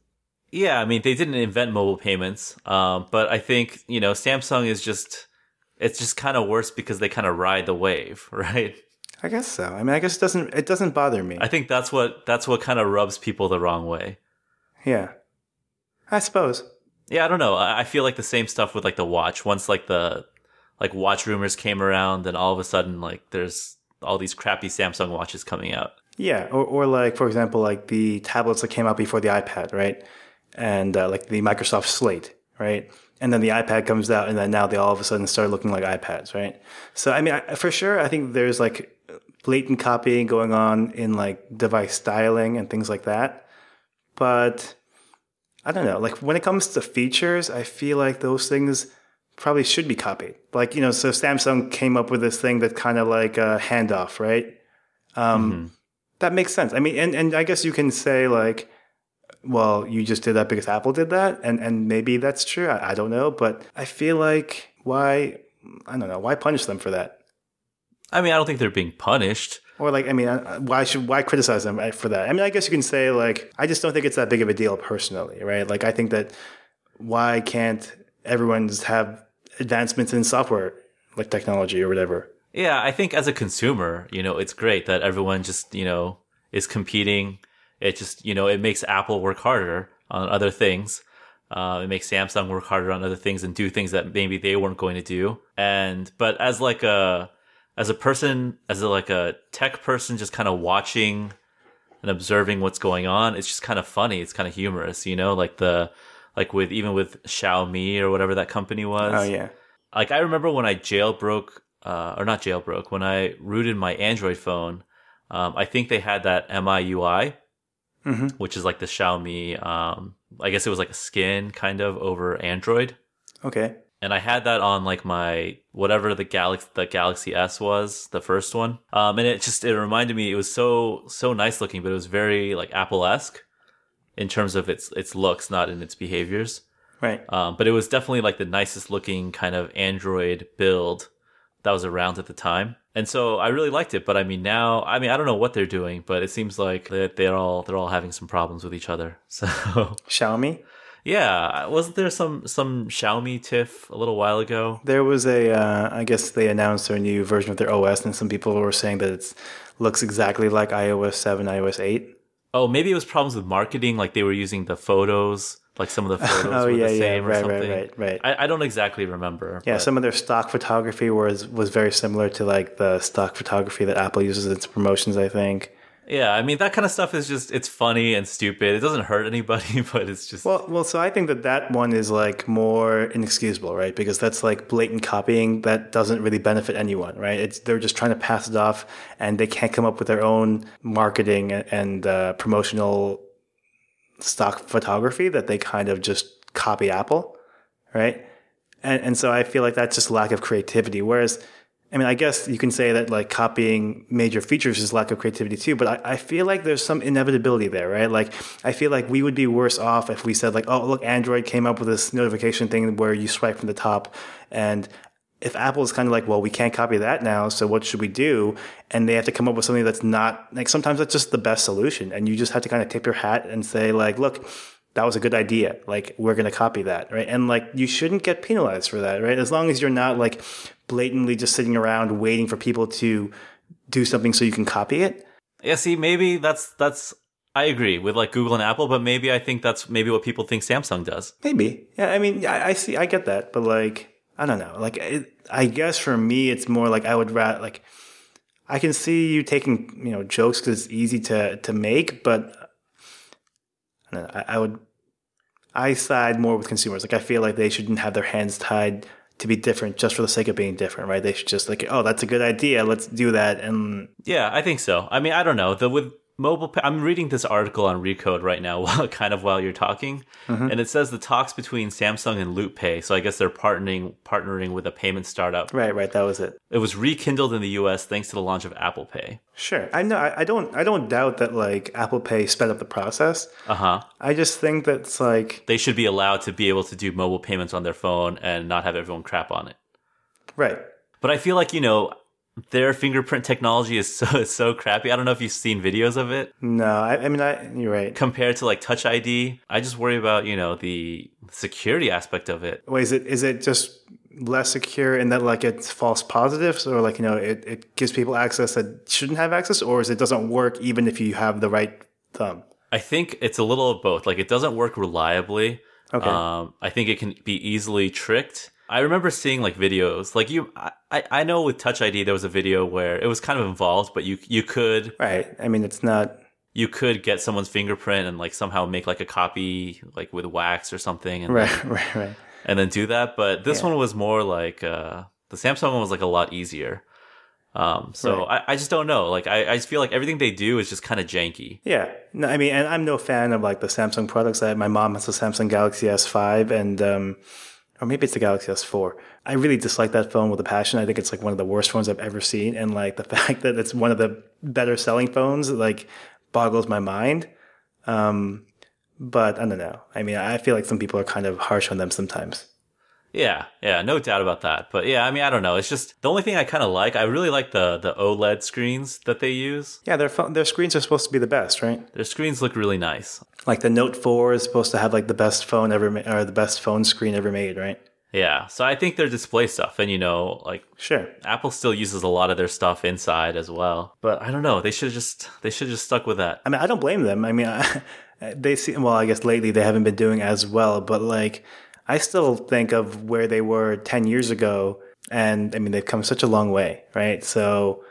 Yeah, I mean they didn't invent mobile payments, um, but I think you know Samsung is just it's just kind of worse because they kind of ride the wave, right? I guess so. I mean, I guess it doesn't it doesn't bother me. I think that's what that's what kind of rubs people the wrong way. yeah. I suppose. Yeah, I don't know. I I feel like the same stuff with like the watch. Once like the like watch rumors came around, then all of a sudden like there's all these crappy Samsung watches coming out. Yeah, or, or like for example, like the tablets that came out before the iPad, right? And uh, like the Microsoft Slate, right? And then the iPad comes out, and then now they all of a sudden start looking like iPads, right? So I mean, I, for sure, I think there's like blatant copying going on in like device styling and things like that. But I don't know. Like when it comes to features, I feel like those things probably should be copied. Like you know, so Samsung came up with this thing that kind of like a handoff, right? Um, That makes sense. I mean, and, and I guess you can say like, well, you just did that because Apple did that, and and maybe that's true. I, I don't know, but I feel like why I don't know why punish them for that, I mean, I don't think they're being punished. or like I mean, uh, why should why criticize them for that? I mean, I guess you can say like I just don't think it's that big of a deal personally, right? Like I think that why can't everyone just have advancements in software like technology or whatever? Yeah, I think as a consumer, you know, it's great that everyone just, you know, is competing. It just, you know, it makes Apple work harder on other things. Uh, it makes Samsung work harder on other things and do things that maybe they weren't going to do. And, but as like a, as a person, as a, like a tech person, just kind of watching and observing what's going on, it's just kind of funny. It's kind of humorous, you know, like the, like with, even with Xiaomi or whatever that company was Oh yeah, like I remember when I jailbroke, uh, or not jailbroke, when I rooted my Android phone, um, I think they had that MIUI, Mhm. which is like the Xiaomi. Um, I guess it was like a skin kind of over Android, okay, and I had that on like my whatever the Galaxy the Galaxy S was, the first one. Um, and it just it reminded me it was so so nice looking, but it was very like Apple esque in terms of its its looks, not in its behaviors. right. Um, but it was definitely like the nicest looking kind of Android build that was around at the time. And so I really liked it. But I mean, now, I mean, I don't know what they're doing, but it seems like that they're all, they're all having some problems with each other. So Xiaomi. Yeah, wasn't there some, some Xiaomi tiff a little while ago? There was a, uh, I guess they announced their new version of their OS, and some people were saying that it looks exactly like iOS 7, iOS 8. Oh, maybe it was problems with marketing. Like they were using the photos, like some of the photos Oh were yeah, the yeah, same or right, something. right, right, right. I, I don't exactly remember. yeah, but- some of their stock photography was was very similar to like the stock photography that Apple uses in its promotions. I think. Yeah. I mean, that kind of stuff is just, it's funny and stupid. It doesn't hurt anybody, but it's just, Well, well, so I think that that one is like more inexcusable, right? Because that's like blatant copying that doesn't really benefit anyone, right? It's they're just trying to pass it off, and they can't come up with their own marketing and uh, promotional stock photography that they kind of just copy Apple, right? And and so I feel like that's just lack of creativity. Whereas, I mean, I guess you can say that like copying major features is lack of creativity too. But I, I feel like there's some inevitability there, right? Like I feel like we would be worse off if we said like, oh look, Android came up with this notification thing where you swipe from the top, and if Apple is kind of like, well, we can't copy that now, so what should we do? And they have to come up with something that's not like sometimes that's just the best solution, and you just have to kind of tip your hat and say like, look, that was a good idea. Like we're going to copy that, right? And like you shouldn't get penalized for that, right? As long as you're not like blatantly just sitting around waiting for people to do something so you can copy it. Yeah, see, maybe that's that's I agree with like Google and Apple, but maybe I think that's maybe what people think Samsung does. Maybe. Yeah, I mean, I, I see, I get that, but like, I don't know. Like, it, I guess for me, it's more like I would rather like. I can see you taking you know jokes because it's easy to to make, but I, I would. I side more with consumers. Like I feel like they shouldn't have their hands tied to be different just for the sake of being different, right? They should just like, oh, that's a good idea. Let's do that. And Yeah, I think so. I mean, I don't know. The with mobile pa- I'm reading this article on Recode right now while kind of while you're talking. And it says the talks between Samsung and LoopPay. So I guess they're partnering partnering with a payment startup. right, right, that was it. It was rekindled in the US thanks to the launch of Apple Pay. Sure. I know. I, I don't. I don't doubt that like Apple Pay sped up the process. Uh-huh. I just think that's like They should be allowed to be able to do mobile payments on their phone and not have everyone crap on it. right. But I feel like, you know, their fingerprint technology is so is so crappy. I don't know if you've seen videos of it. No, I, I mean, I, you're right. compared to like touch id i just worry about you know the security aspect of it Wait, is it is it just less secure in that like it's false positives or like you know it, it gives people access that shouldn't have access or is it doesn't work even if you have the right thumb? i think it's a little of both like it doesn't work reliably Okay. um, i think it can be easily tricked i remember seeing like videos like you I, I know with touch id there was a video where it was kind of involved but you you could Right. I mean, it's not. you could get someone's fingerprint and like somehow make like a copy like with wax or something and Right. Right. Right. and then do that. But this Yeah. one was more like uh, the Samsung one was like a lot easier. Um, so I, I just don't know. Like I, I just feel like everything they do is just kind of janky. Yeah. No, I mean, and I'm no fan of like the Samsung products. I, my mom has a Samsung Galaxy S5 and, um, or maybe it's the Galaxy S4. I really dislike that phone with a passion. I think it's like one of the worst phones I've ever seen. And like the fact that it's one of the better selling phones, like boggles my mind. Um, but I don't know. I mean, I feel like some people are kind of harsh on them sometimes. Yeah, yeah, no doubt about that. But yeah, I mean, I don't know. It's just the only thing I kind of like. I really like the the OLED screens that they use. Yeah, their phone, their screens are supposed to be the best, right? Their screens look really nice. Like the Note 4 is supposed to have like the best phone ever ma- or the best phone screen ever made, right? Yeah, so I think their display stuff, and you know, like Sure. Apple still uses a lot of their stuff inside as well. But I don't know. They should just they should just stuck with that. I mean, I don't blame them. I mean, I, they see. Well, I guess lately they haven't been doing as well, but like, I still think of where they were ten years ago, and I mean, they've come such a long way, right? So,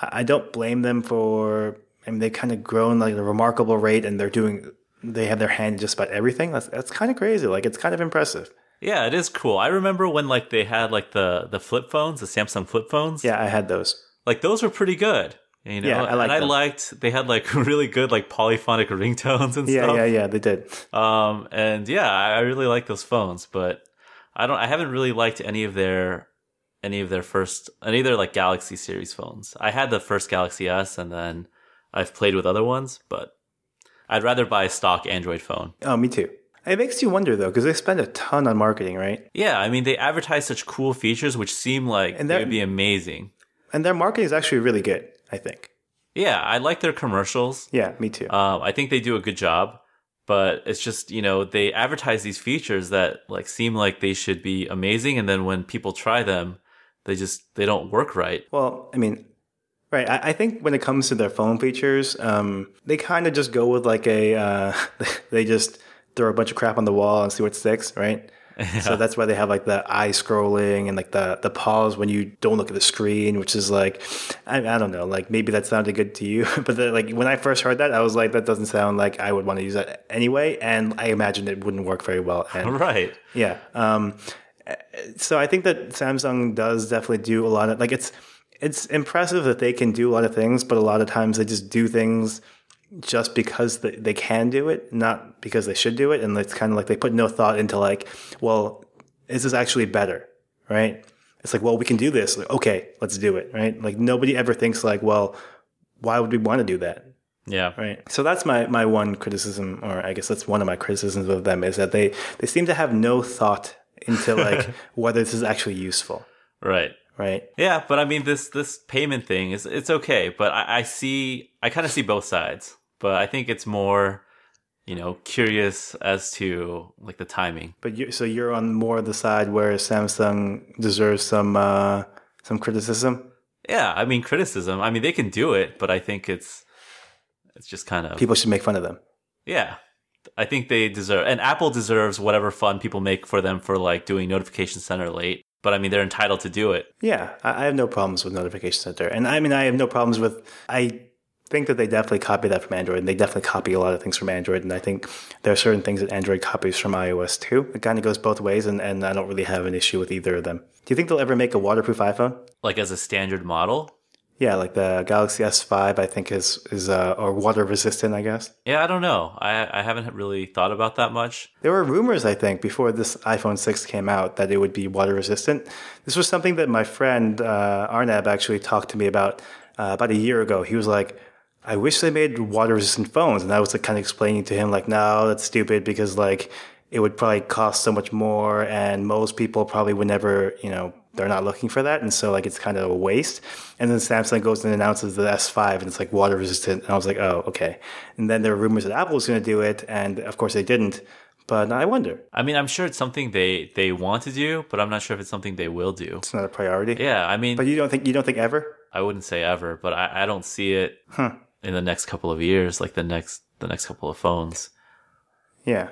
I don't blame them for. I mean, they've kind of grown like a remarkable rate, and they're doing. They have their hand in just about everything. That's that's kind of crazy. Like, it's kind of impressive. Yeah, it is cool. I remember when like they had like the the flip phones, the Samsung flip phones. Yeah, I had those. like those were pretty good. You know, Yeah, I like and I liked they had like really good like polyphonic ringtones and Yeah, stuff. yeah, yeah. Yeah. They did. Um, and yeah, I really like those phones, but I don't. I haven't really liked any of their any of their first any of their like Galaxy series phones. I had the first Galaxy S, and then I've played with other ones, but I'd rather buy a stock Android phone. Oh, me too. It makes you wonder though, because they spend a ton on marketing, right? Yeah, I mean they advertise such cool features which seem like And they that- would be amazing. And their marketing is actually really good. I think. Yeah, I like their commercials. Yeah, me too. Um, I think they do a good job, but it's just you know they advertise these features that like seem like they should be amazing, and then when people try them, they just they don't work right. Well, I mean, right. I, I think when it comes to their phone features, um, they kind of just go with like a, uh, they just throw a bunch of crap on the wall and see what sticks, right? So that's why they have like the eye scrolling and like the the pause when you don't look at the screen, which is like, I, I don't know, like maybe that sounded good to you, but the, like when I first heard that, I was like, that doesn't sound like I would want to use that anyway, and I imagined it wouldn't work very well. And Right. yeah. Um, so I think that Samsung does definitely do a lot of like it's it's impressive that they can do a lot of things, but a lot of times they just do things just because they, they can do it, not because they should do it. And it's kind of like they put no thought into like, well, is this actually better? Right? It's like, well, we can do this. Like, okay, let's do it. Right? Like nobody ever thinks like, well, why would we want to do that? Yeah. Right. So that's my, my one criticism, or I guess that's one of my criticisms of them is that they, they seem to have no thought into like whether this is actually useful. Right. Right. Yeah, but I mean this this payment thing is it's okay, but I, I see I kind of see both sides, but I think it's more you know, curious as to like the timing. But you, so you're on more the side where Samsung deserves some uh, some criticism. Yeah, I mean criticism. I mean they can do it, but I think it's it's just kind of People should make fun of them. yeah. I think they deserve, and Apple deserves whatever fun people make for them for like doing Notification Center late. But I mean, they're entitled to do it. Yeah, I, I have no problems with Notification Center, and I mean I have no problems with. I think that they definitely copy that from Android, and they definitely copy a lot of things from Android, and I think there are certain things that Android copies from iOS too. It kind of goes both ways, and, and I don't really have an issue with either of them. Do you think they'll ever make a waterproof iPhone? Like as a standard model. Yeah, like the Galaxy S5, I think is is uh, or water resistant, I guess. Yeah, I don't know. I I haven't really thought about that much. There were rumors, I think, before this iPhone 6 came out that it would be water resistant. This was something that my friend uh, Arnab actually talked to me about uh, about a year ago. He was like, I wish they made water resistant phones. And I was like, kind of explaining to him, like, no, that's stupid because, like, it would probably cost so much more. And most people probably would never, you know, they're not looking for that. And so, like, it's kind of a waste. And then Samsung goes and announces the S5 and it's like water resistant. And I was like, oh, okay. And then there were rumors that Apple was going to do it. And of course, they didn't. But I wonder. I mean, I'm sure it's something they they want to do, but I'm not sure if it's something they will do. It's not a priority. Yeah, I mean, But you don't think you don't think ever? I wouldn't say ever, but I, I don't see it Huh. In the next couple of years, like the next the next couple of phones. Yeah.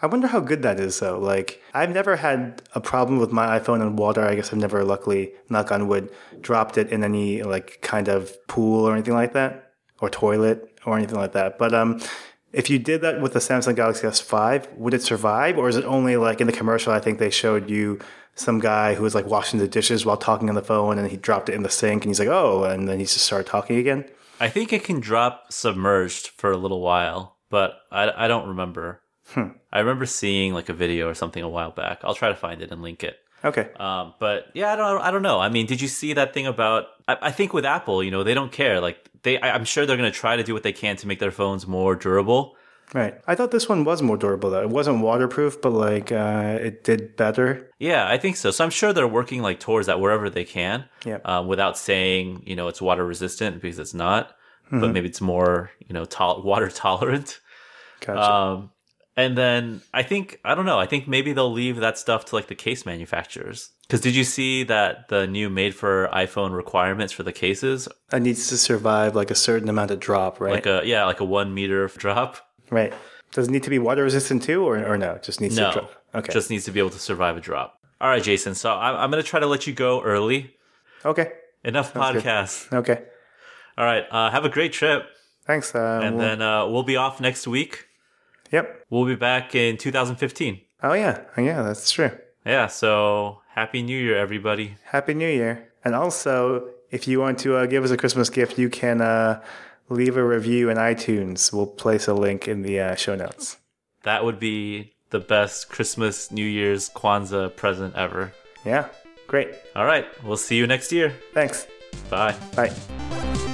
I wonder how good that is though. Like I've never had a problem with my iPhone in water. I guess I've never luckily, knock on wood, dropped it in any like kind of pool or anything like that. Or toilet or anything like that. But um if you did that with the Samsung Galaxy S5, would it survive? Or is it only like in the commercial I think they showed you some guy who was like washing the dishes while talking on the phone and he dropped it in the sink and he's like, Oh, and then he just started talking again. I think it can drop submerged for a little while, but I, I don't remember. I remember seeing like a video or something a while back. I'll try to find it and link it. Okay. Um, but yeah, I don't, I don't know. I mean, did you see that thing about? I, I think with Apple, you know, they don't care. Like they, I, I'm sure they're going to try to do what they can to make their phones more durable. Right. I thought this one was more durable though. It wasn't waterproof, but like uh, it did better. Yeah, I think so. So I'm sure they're working like towards that wherever they can. Yeah. Uh, without saying, you know, it's water resistant because it's not, but maybe it's more, you know, tol- water tolerant. Gotcha. Um, and then I think I don't know. I think maybe they'll leave that stuff to like the case manufacturers. Because did you see that the new made for iPhone requirements for the cases, it needs to survive like a certain amount of drop, right? like a yeah, like a one meter drop? Right. Does it need to be water resistant too, or, or no? It just needs No, to drop. Okay. just needs to be able to survive a drop. All right, Jason. So I'm, I'm going to try to let you go early. okay. Enough good. podcasts. Okay. All right. Uh, have a great trip, Thanks. Uh, and we'll- then uh, we'll be off next week. yep. We'll be back in 2015. Oh yeah. Oh, yeah. That's true. Yeah. So happy New Year, everybody. Happy New Year. And also, if you want to uh, give us a Christmas gift, you can uh, leave a review in iTunes. We'll place a link in the uh, show notes. That would be the best Christmas, New Year's, Kwanzaa present ever. Yeah. Great. All right. We'll see you next year. Thanks. Bye. Bye.